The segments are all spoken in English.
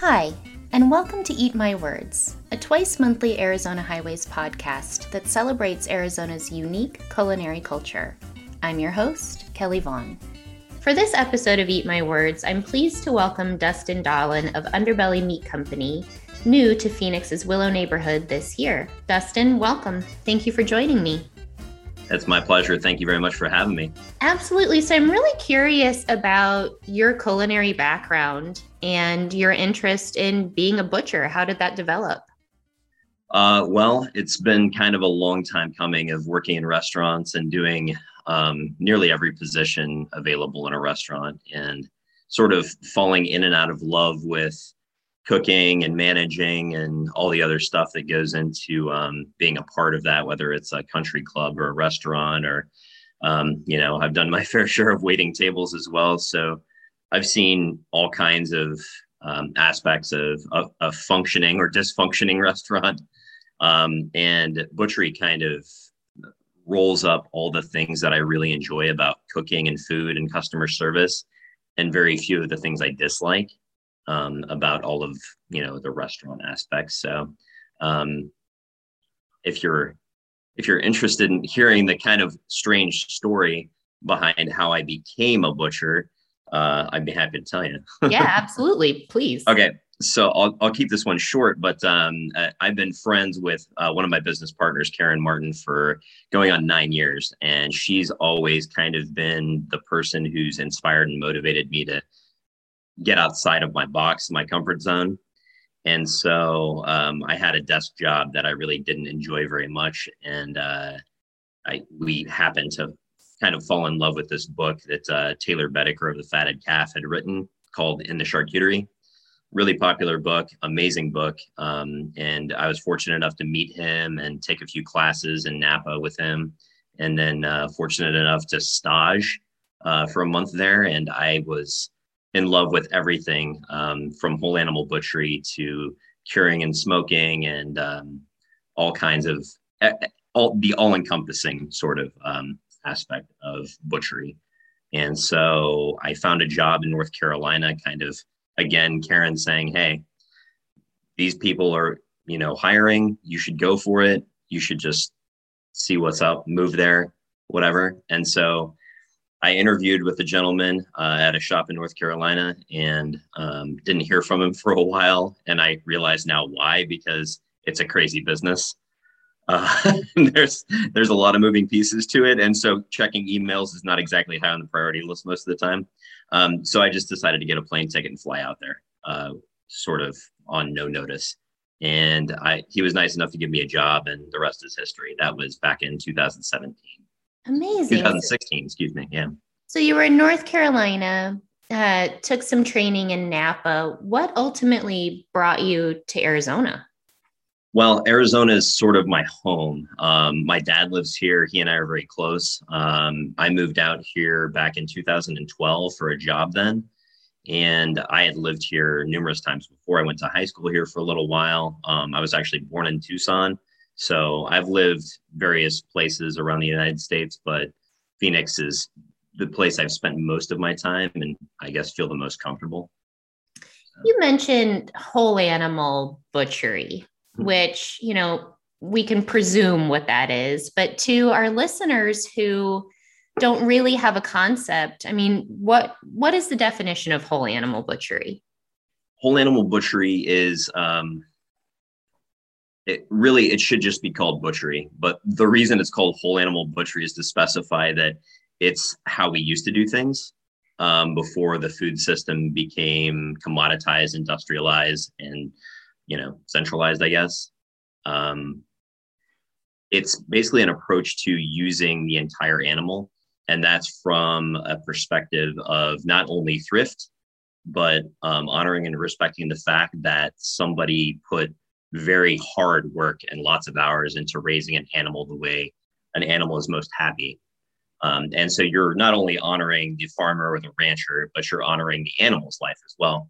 Hi, and welcome to Eat My Words, a twice monthly Arizona Highways podcast that celebrates Arizona's unique culinary culture. I'm your host, Kelly Vaughn. For this episode of Eat My Words, I'm pleased to welcome Dustin Dolan of Underbelly Meat Company, new to Phoenix's Willo neighborhood this year. Dustin, welcome. Thank you for joining me. It's my pleasure. Thank you very much for having me. Absolutely. So, I'm really curious about your culinary background and your interest in being a butcher. How did that develop? Uh, well, it's been kind of a long time coming of working in restaurants and doing um, nearly every position available in a restaurant and sort of falling in and out of love with cooking and managing and all the other stuff that goes into um, being a part of that, whether it's a country club or a restaurant or, um, you know, I've done my fair share of waiting tables as well. So I've seen all kinds of um, aspects of, of, of, functioning or dysfunctioning restaurant. Um, and butchery kind of rolls up all the things that I really enjoy about cooking and food and customer service, and very few of the things I dislike um, about all of you know the restaurant aspects. So, um, if you're if you're interested in hearing the kind of strange story behind how I became a butcher, uh, I'd be happy to tell you. yeah, absolutely. Please. Okay. So I'll, I'll keep this one short, but um, I've been friends with uh, one of my business partners, Karen Martin, for going on nine years. And she's always kind of been the person who's inspired and motivated me to get outside of my box, my comfort zone. And so um, I had a desk job that I really didn't enjoy very much. And uh, I, we happened to kind of fall in love with this book that uh, Taylor Boetticher of the Fatted Calf had written called In the Charcuterie. Really popular book, amazing book. Um, and I was fortunate enough to meet him and take a few classes in Napa with him. And then uh, fortunate enough to stage uh, for a month there. And I was in love with everything um, from whole animal butchery to curing and smoking and um, all kinds of all the all encompassing sort of um, aspect of butchery. And so I found a job in North Carolina, kind of again, Karen saying, Hey, these people are, you know, hiring, you should go for it. You should just see what's up, move there, whatever. And so I interviewed with a gentleman uh, at a shop in North Carolina and um, didn't hear from him for a while. And I realize now why, because it's a crazy business. Uh, there's there's a lot of moving pieces to it, and so checking emails is not exactly high on the priority list most of the time. Um, so I just decided to get a plane ticket and fly out there, uh, sort of on no notice. And I he was nice enough to give me a job, and the rest is history. That was back in 2017. Amazing. 2016, excuse me. Yeah. So you were in North Carolina, uh, took some training in Napa. What ultimately brought you to Arizona? Well, Arizona is sort of my home. Um, my dad lives here. He and I are very close. Um, I moved out here back in 2012 for a job then. And I had lived here numerous times before. I went to high school here for a little while. Um, I was actually born in Tucson. So I've lived various places around the United States, but Phoenix is the place I've spent most of my time and I guess feel the most comfortable. You mentioned whole animal butchery, mm-hmm. which, you know, we can presume what that is, but to our listeners who don't really have a concept, I mean, what what is the definition of whole animal butchery? Whole animal butchery is um, it really it should just be called butchery but the reason it's called whole animal butchery is to specify that it's how we used to do things um, before the food system became commoditized industrialized and you know centralized i guess. Um, it's basically an approach to using the entire animal and that's from a perspective of not only thrift but um, honoring and respecting the fact that somebody put very hard work and lots of hours into raising an animal the way an animal is most happy. Um, and so you're not only honoring the farmer or the rancher, but you're honoring the animal's life as well.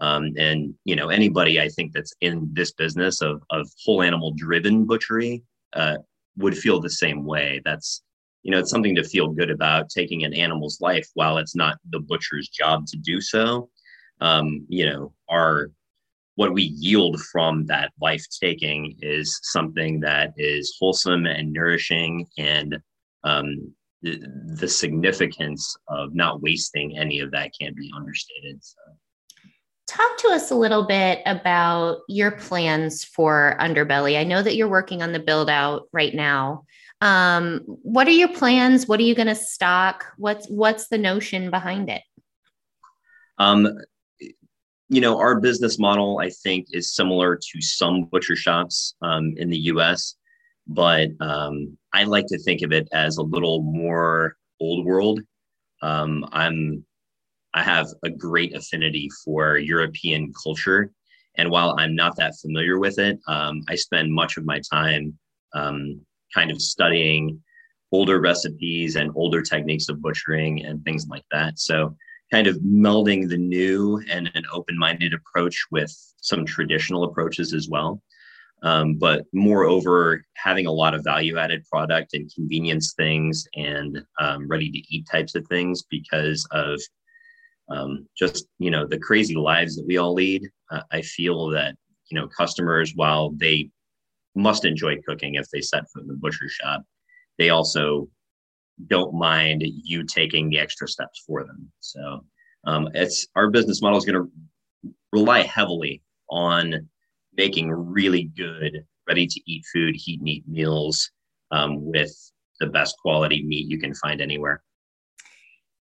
Um, and you know anybody I think that's in this business of of whole animal driven butchery uh, would feel the same way. That's you know it's something to feel good about taking an animal's life while it's not the butcher's job to do so. Um, you know our what we yield from that life taking is something that is wholesome and nourishing and um, the, the significance of not wasting any of that can't be understated so. Talk to us a little bit about your plans for Underbelly. I know that you're working on the build out right now. Um, what are your plans? What are you going to stock? What's what's the notion behind it? Um, you know, our business model, I think, is similar to some butcher shops um, in the US, but um, I like to think of it as a little more old world. Um, I'm, I have a great affinity for European culture. And while I'm not that familiar with it, um, I spend much of my time um, kind of studying older recipes and older techniques of butchering and things like that. So kind of melding the new and an open-minded approach with some traditional approaches as well. Um, but moreover, having a lot of value-added product and convenience things and um, ready-to-eat types of things because of um, just you know the crazy lives that we all lead. Uh, I feel that you know customers, while they must enjoy cooking if they set foot in the butcher shop, they also don't mind you taking the extra steps for them. So um, it's our business model is going to rely heavily on making really good, ready to eat food, heat and eat meals um, with the best quality meat you can find anywhere.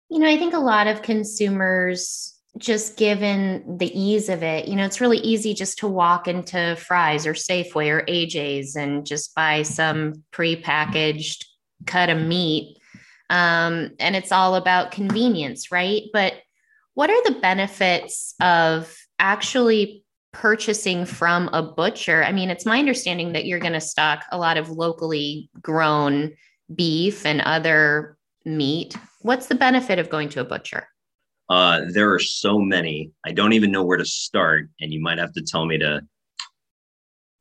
You know, I think a lot of consumers just given the ease of it, you know, it's really easy just to walk into Fry's or Safeway or AJ's and just buy some pre-packaged cut of meat um, and it's all about convenience, right? But what are the benefits of actually purchasing from a butcher? I mean, it's my understanding that you're going to stock a lot of locally grown beef and other meat. What's the benefit of going to a butcher? Uh, there are so many. I don't even know where to start, and you might have to tell me to.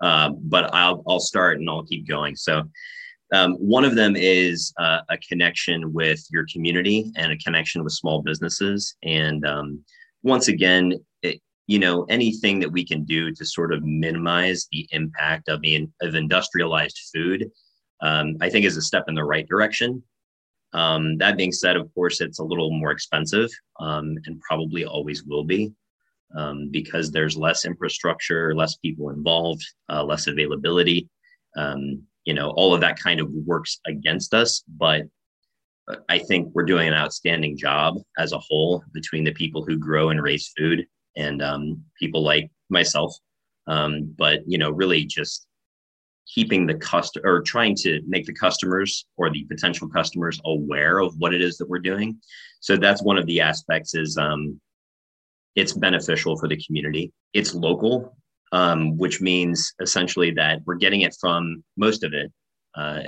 Uh, but I'll I'll start and I'll keep going. So, um, one of them is uh, a connection with your community and a connection with small businesses. And um, once again, it, you know, anything that we can do to sort of minimize the impact of the of industrialized food, um, I think is a step in the right direction. Um, that being said, of course, it's a little more expensive um, and probably always will be. Um, because there's less infrastructure, less people involved, uh, less availability. Um, you know all of that kind of works against us but i think we're doing an outstanding job as a whole between the people who grow and raise food and um, people like myself. Um, but you know really just keeping the customer or trying to make the customers or the potential customers aware of what it is that we're doing. So that's one of the aspects is um, it's beneficial for the community. It's local um, which means essentially that we're getting it from most of it uh,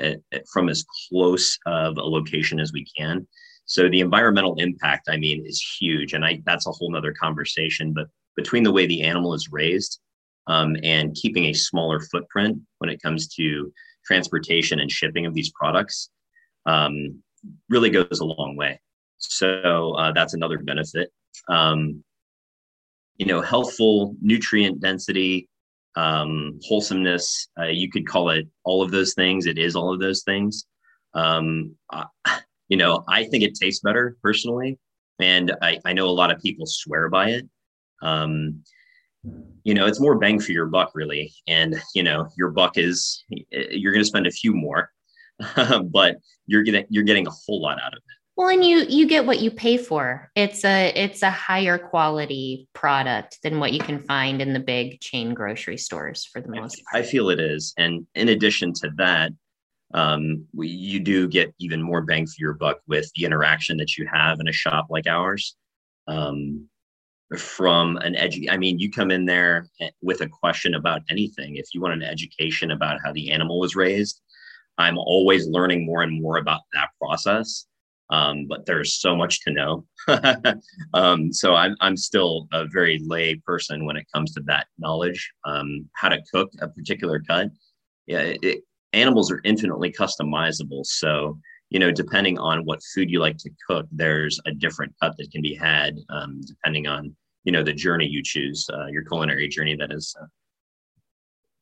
from as close of a location as we can. So the environmental impact, I mean, is huge, and I that's a whole nother conversation. But between the way the animal is raised um, and keeping a smaller footprint when it comes to transportation and shipping of these products, um, really goes a long way. So uh, that's another benefit. Um, you know, healthful nutrient density, um, wholesomeness. Uh, you could call it all of those things. It is all of those things. Um, uh, you know, I think it tastes better personally, and I, I know a lot of people swear by it. Um, you know, it's more bang for your buck, really. And you know, your buck is you're going to spend a few more, but you're getting you're getting a whole lot out of it. Well, and you you get what you pay for. It's a it's a higher quality product than what you can find in the big chain grocery stores for the most part. I feel it is, and in addition to that, um, we, you do get even more bang for your buck with the interaction that you have in a shop like ours. Um, from an edu, I mean, you come in there eh, with a question about anything. If you want an education about how the animal was raised, I'm always learning more and more about that process um, but there's so much to know. um, so I'm, I'm still a very lay person when it comes to that knowledge. Um, how to cook a particular cut. Yeah, it, it, animals are infinitely customizable. So, you know, depending on what food you like to cook, there's a different cut that can be had um, depending on you know the journey you choose, uh, your culinary journey. That is.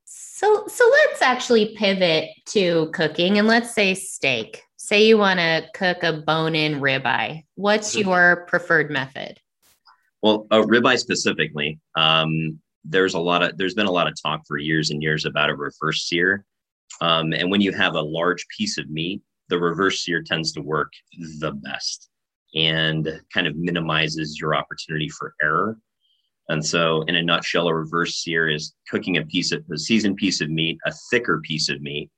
So so let's actually pivot to cooking, and let's say steak. Say you want to cook a bone-in ribeye. What's your preferred method? Well, a ribeye specifically, um, there's a lot of there's been a lot of talk for years and years about a reverse sear, um, and when you have a large piece of meat, the reverse sear tends to work the best and kind of minimizes your opportunity for error. And so, in a nutshell, a reverse sear is cooking a piece of a seasoned piece of meat, a thicker piece of meat,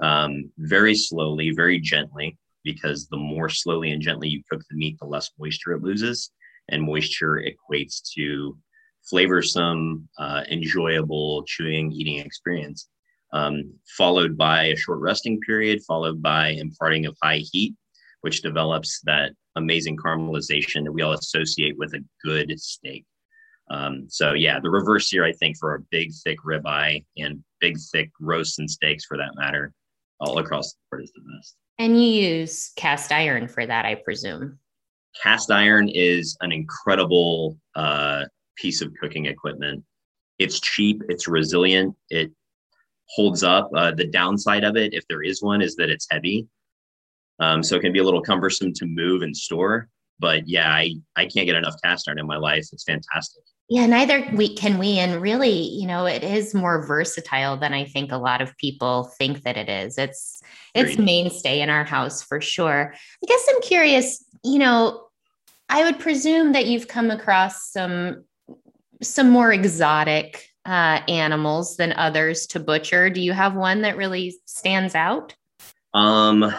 um, very slowly, very gently, because the more slowly and gently you cook the meat, the less moisture it loses. And moisture equates to flavorsome, uh, enjoyable chewing, eating experience. Um, followed by a short resting period, followed by imparting of high heat, which develops that amazing caramelization that we all associate with a good steak. Um, so yeah, the reverse sear, I think, for a big, thick ribeye and big, thick roasts and steaks, for that matter, all across the board is the best. And you use cast iron for that, I presume. Cast iron is an incredible uh, piece of cooking equipment. It's cheap, it's resilient, it holds up. Uh, the downside of it, if there is one, is that it's heavy. Um, so it can be a little cumbersome to move and store. But yeah, I, I can't get enough cast iron in my life. It's fantastic. Yeah, neither we can we. And really, you know, it is more versatile than I think a lot of people think that it is. It's it's Great. mainstay in our house for sure. I guess I'm curious, you know, I would presume that you've come across some some more exotic uh, animals than others to butcher. Do you have one that really stands out? Um,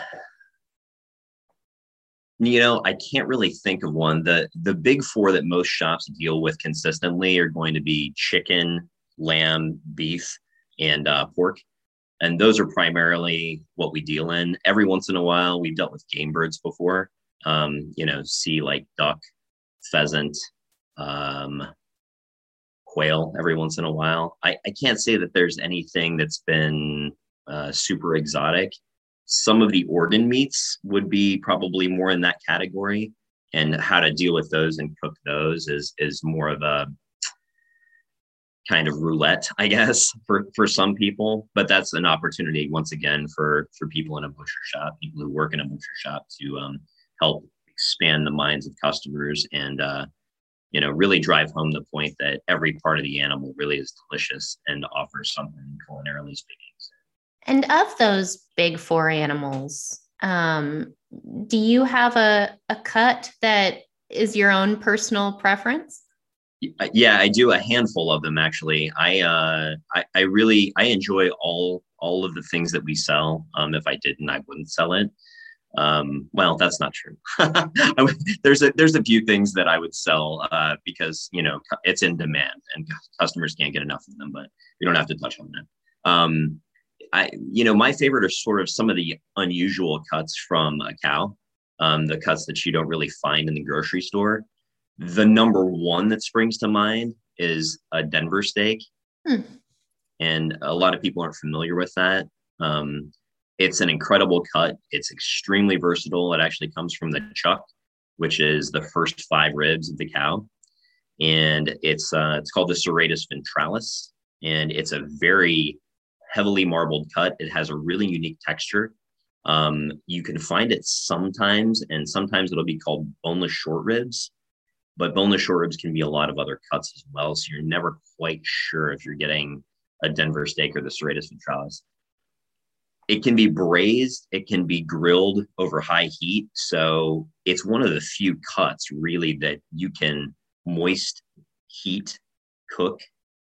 you know, I can't really think of one. The the big four that most shops deal with consistently are going to be chicken, lamb, beef, and uh, pork. And those are primarily what we deal in. Every once in a while, we've dealt with game birds before. Um, you know, see like duck, pheasant, um, quail every once in a while. I, I can't say that there's anything that's been uh, super exotic some of the organ meats would be probably more in that category. And how to deal with those and cook those is is more of a kind of roulette i guess for for some people. But that's an opportunity once again for for people in a butcher shop people who work in a butcher shop to um, help expand the minds of customers and uh, you know really drive home the point that every part of the animal really is delicious and offers something culinarily speaking and of those big four animals, um, do you have a, a cut that is your own personal preference? Yeah, I do a handful of them actually. I uh, I, I really I enjoy all all of the things that we sell. Um, if I didn't, I wouldn't sell it. Um, well, that's not true. there's a there's a few things that I would sell uh, because you know it's in demand and customers can't get enough of them. But we don't have to touch on that. Um, I, you know, my favorite are sort of some of the unusual cuts from a cow, um, the cuts that you don't really find in the grocery store. The number one that springs to mind is a Denver steak. Hmm. And a lot of people aren't familiar with that. Um, it's an incredible cut. It's extremely versatile. It actually comes from the chuck, which is the first five ribs of the cow. And it's uh, it's called the serratus ventralis. And it's a very heavily marbled cut. It has a really unique texture. Um, you can find it sometimes, and sometimes it'll be called boneless short ribs. But boneless short ribs can be a lot of other cuts as well. So you're never quite sure if you're getting a Denver steak or the serratus ventralis. It can be braised, it can be grilled over high heat. So it's one of the few cuts really that you can moist heat cook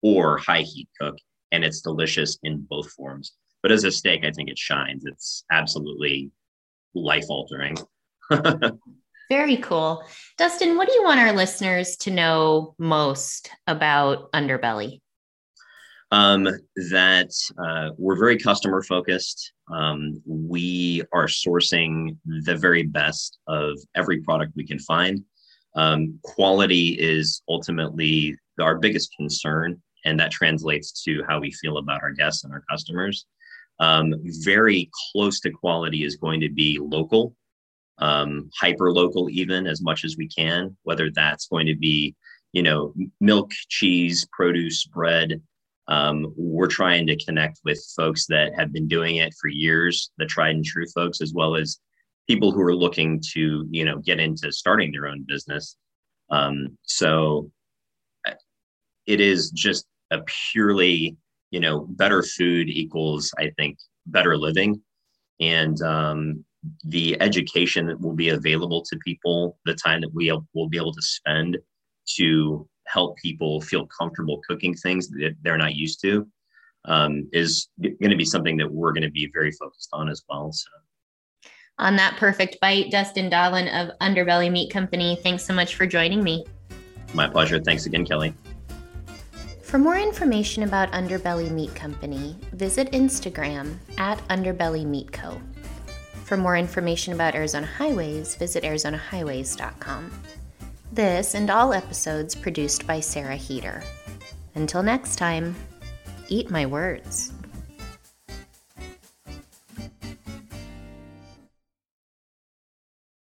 or high heat cook and it's delicious in both forms. But as a steak, I think it shines. It's absolutely life altering. Very cool. Dustin, what do you want our listeners to know most about Underbelly? Um, that uh, we're very customer focused. Um, we are sourcing the very best of every product we can find. Um, quality is ultimately our biggest concern and that translates to how we feel about our guests and our customers. Um, very close to quality is going to be local, um, hyper local, even as much as we can. Whether that's going to be, you know, milk, cheese, produce, bread. Um, we're trying to connect with folks that have been doing it for years, the tried and true folks, as well as people who are looking to, you know, get into starting their own business. Um, so it is just a purely, you know, better food equals, I think, better living. And um, the education that will be available to people, the time that we will be able to spend to help people feel comfortable cooking things that they're not used to um, is going to be something that we're going to be very focused on as well. So. On that perfect bite, Dustin Dahlin of Underbelly Meat Company, thanks so much for joining me. My pleasure. Thanks again, Kelly. For more information about Underbelly Meat Company, visit Instagram at Underbelly Meat Co. For more information about Arizona Highways, visit arizonahighways.com. This and all episodes produced by Sarah Heater. Until next time, eat my words.